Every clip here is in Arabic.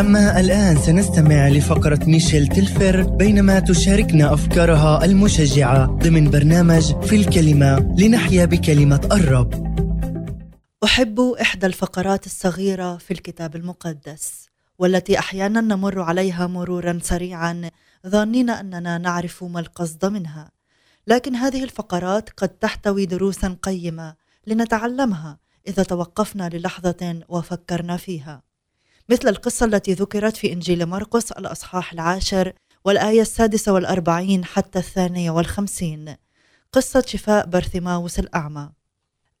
أما الآن سنستمع لفقرة ميشيل تلفر بينما تشاركنا أفكارها المشجعة ضمن برنامج في الكلمة لنحيا بكلمة الرب. أحب إحدى الفقرات الصغيرة في الكتاب المقدس والتي أحيانا نمر عليها مرورا سريعا ظانين أننا نعرف ما القصد منها. لكن هذه الفقرات قد تحتوي دروسا قيمة لنتعلمها إذا توقفنا للحظة وفكرنا فيها. مثل القصة التي ذكرت في إنجيل مرقس الأصحاح العاشر والآية السادسة والأربعين حتى الثانية والخمسين. قصة شفاء برثماوس الأعمى.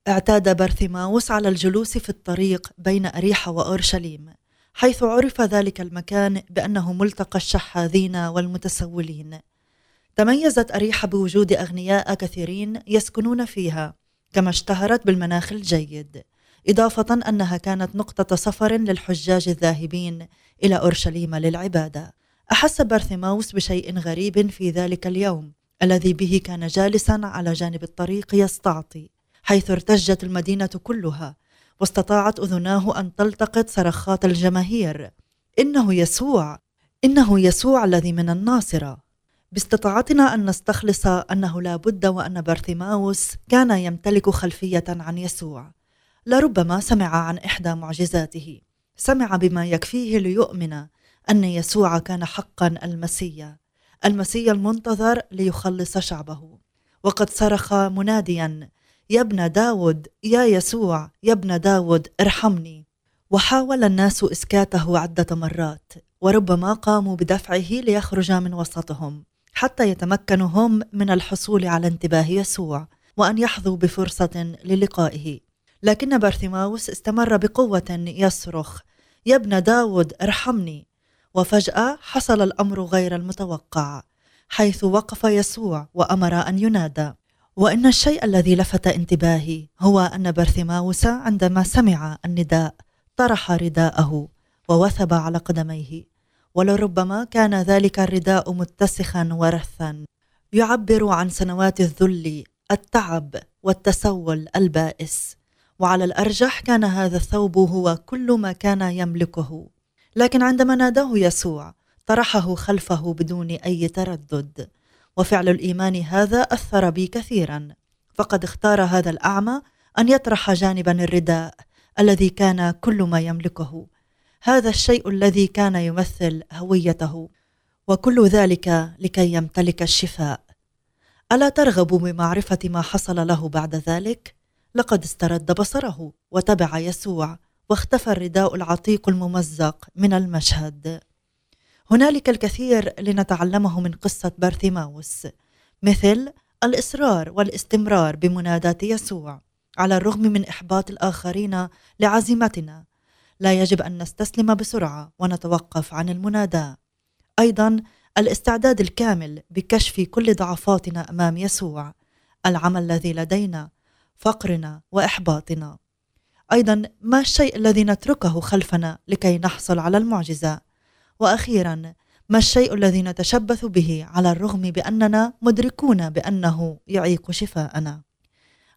اعتاد برثماوس على الجلوس في الطريق بين أريحة وأورشليم حيث عرف ذلك المكان بأنه ملتقى الشحاذين والمتسولين. تميزت أريحة بوجود أغنياء كثيرين يسكنون فيها كما اشتهرت بالمناخ الجيد. إضافة أنها كانت نقطة سفر للحجاج الذاهبين إلى أورشليم للعبادة. أحس برثماوس بشيء غريب في ذلك اليوم الذي به كان جالسا على جانب الطريق يستعطي حيث ارتجت المدينة كلها واستطاعت أذناه أن تلتقط صرخات الجماهير. إنه يسوع! إنه يسوع الذي من الناصرة! باستطاعتنا أن نستخلص أنه لا بد وأن برثماوس كان يمتلك خلفية عن يسوع. لربما سمع عن إحدى معجزاته. سمع بما يكفيه ليؤمن أن يسوع كان حقا المسيا المسيا المنتظر ليخلص شعبه. وقد صرخ مناديا يا ابن داود يا يسوع يا ابن داود ارحمني. وحاول الناس إسكاته عدة مرات وربما قاموا بدفعه ليخرج من وسطهم حتى يتمكنوا هم من الحصول على انتباه يسوع وأن يحظوا بفرصة للقائه. لكن برثماوس استمر بقوة يصرخ يا ابن داود ارحمني. وفجأة حصل الأمر غير المتوقع حيث وقف يسوع وأمر أن ينادى. وإن الشيء الذي لفت انتباهي هو أن برثماوس عندما سمع النداء طرح رداءه ووثب على قدميه. ولربما كان ذلك الرداء متسخا ورثا. يعبر عن سنوات الذل التعب والتسول البائس. وعلى الأرجح كان هذا الثوب هو كل ما كان يملكه. لكن عندما ناداه يسوع طرحه خلفه بدون أي تردد. وفعل الإيمان هذا أثر بي كثيرا. فقد اختار هذا الأعمى أن يطرح جانبا الرداء الذي كان كل ما يملكه. هذا الشيء الذي كان يمثل هويته. وكل ذلك لكي يمتلك الشفاء. ألا ترغب بمعرفة ما حصل له بعد ذلك؟ لقد استرد بصره وتبع يسوع واختفى الرداء العتيق الممزق من المشهد. هنالك الكثير لنتعلمه من قصة بارثيماوس مثل الإصرار والاستمرار بمناداة يسوع على الرغم من إحباط الآخرين لعزيمتنا. لا يجب أن نستسلم بسرعة ونتوقف عن المناداة. أيضا الاستعداد الكامل بكشف كل ضعفاتنا أمام يسوع العمل الذي لدينا فقرنا وإحباطنا. أيضا ما الشيء الذي نتركه خلفنا لكي نحصل على المعجزة؟ وأخيرا ما الشيء الذي نتشبث به على الرغم بأننا مدركون بأنه يعيق شفاءنا؟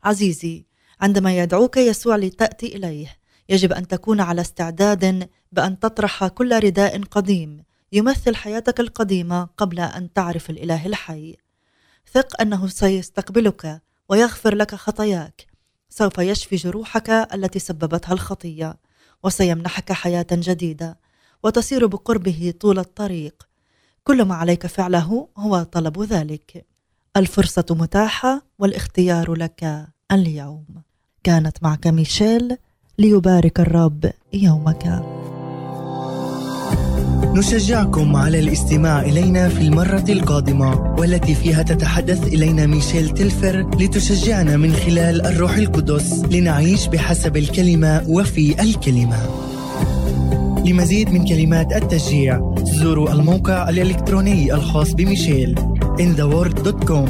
عزيزي عندما يدعوك يسوع لتأتي إليه يجب أن تكون على استعداد بأن تطرح كل رداء قديم يمثل حياتك القديمة قبل أن تعرف الإله الحي. ثق أنه سيستقبلك ويغفر لك خطاياك. سوف يشفي جروحك التي سببتها الخطية وسيمنحك حياة جديدة وتسير بقربه طول الطريق. كل ما عليك فعله هو طلب ذلك. الفرصة متاحة والاختيار لك اليوم. كانت معك ميشيل ليبارك الرب يومك. نشجعكم على الاستماع إلينا في المرة القادمة والتي فيها تتحدث إلينا ميشيل تلفر لتشجعنا من خلال الروح القدس لنعيش بحسب الكلمة وفي الكلمة. لمزيد من كلمات التشجيع زوروا الموقع الإلكتروني الخاص بميشيل intheword.com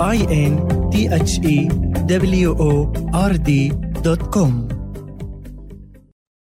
i n t h e w o r d.com